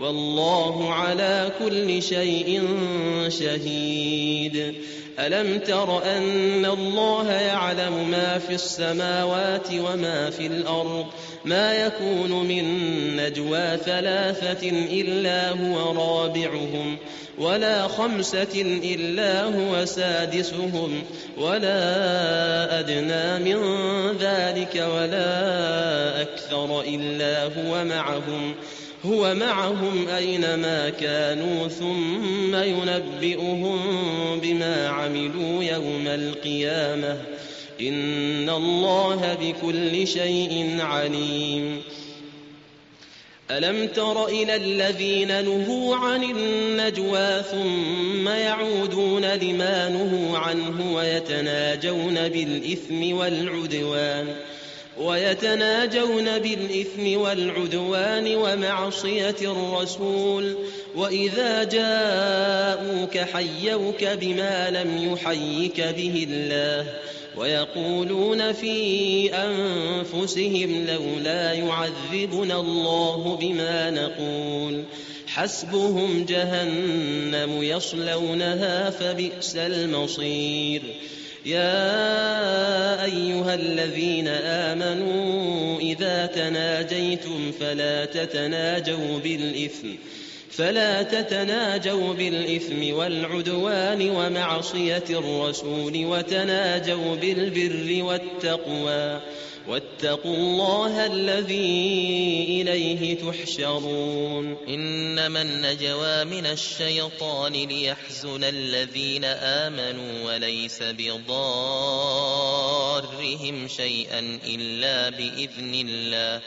والله على كل شيء شهيد. ألم تر أن الله يعلم ما في السماوات وما في الأرض؟ ما يكون من نجوى ثلاثة إلا هو رابعهم ولا خمسة إلا هو سادسهم ولا أدنى من ذلك ولا أكثر إلا هو معهم. هو معهم أينما كانوا ثم ينبئهم بما عملوا يوم القيامة. إن الله بكل شيء عليم. ألم تر إلى الذين نهوا عن النجوى ثم يعودون لما نهوا عنه ويتناجون بالإثم والعدوان ويتناجون بالإثم والعدوان ومعصية الرسول وإذا جاءوك حيوك بما لم يحيك به الله ويقولون في أنفسهم لولا يعذبنا الله بما نقول حسبهم جهنم يصلونها فبئس المصير يا أيها الذين آمنوا إذا تناجيتم فلا تتناجوا بالإثم فلا تتناجوا بالإثم والعدوان ومعصية الرسول وتناجوا بالبر والتقوى. واتقوا الله الذي إليه تحشرون. إنما النجوى من الشيطان ليحزن الذين آمنوا وليس بضارهم شيئا إلا بإذن الله.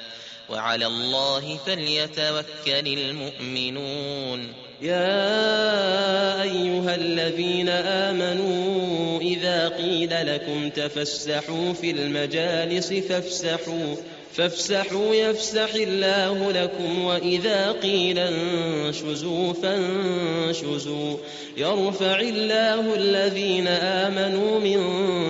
وعلى الله فليتوكل المؤمنون. يا أيها الذين آمنوا إذا قيل لكم تفسحوا في المجالس فافسحوا فافسحوا يفسح الله لكم وإذا قيل انشزوا فانشزوا. يرفع الله الذين آمنوا منكم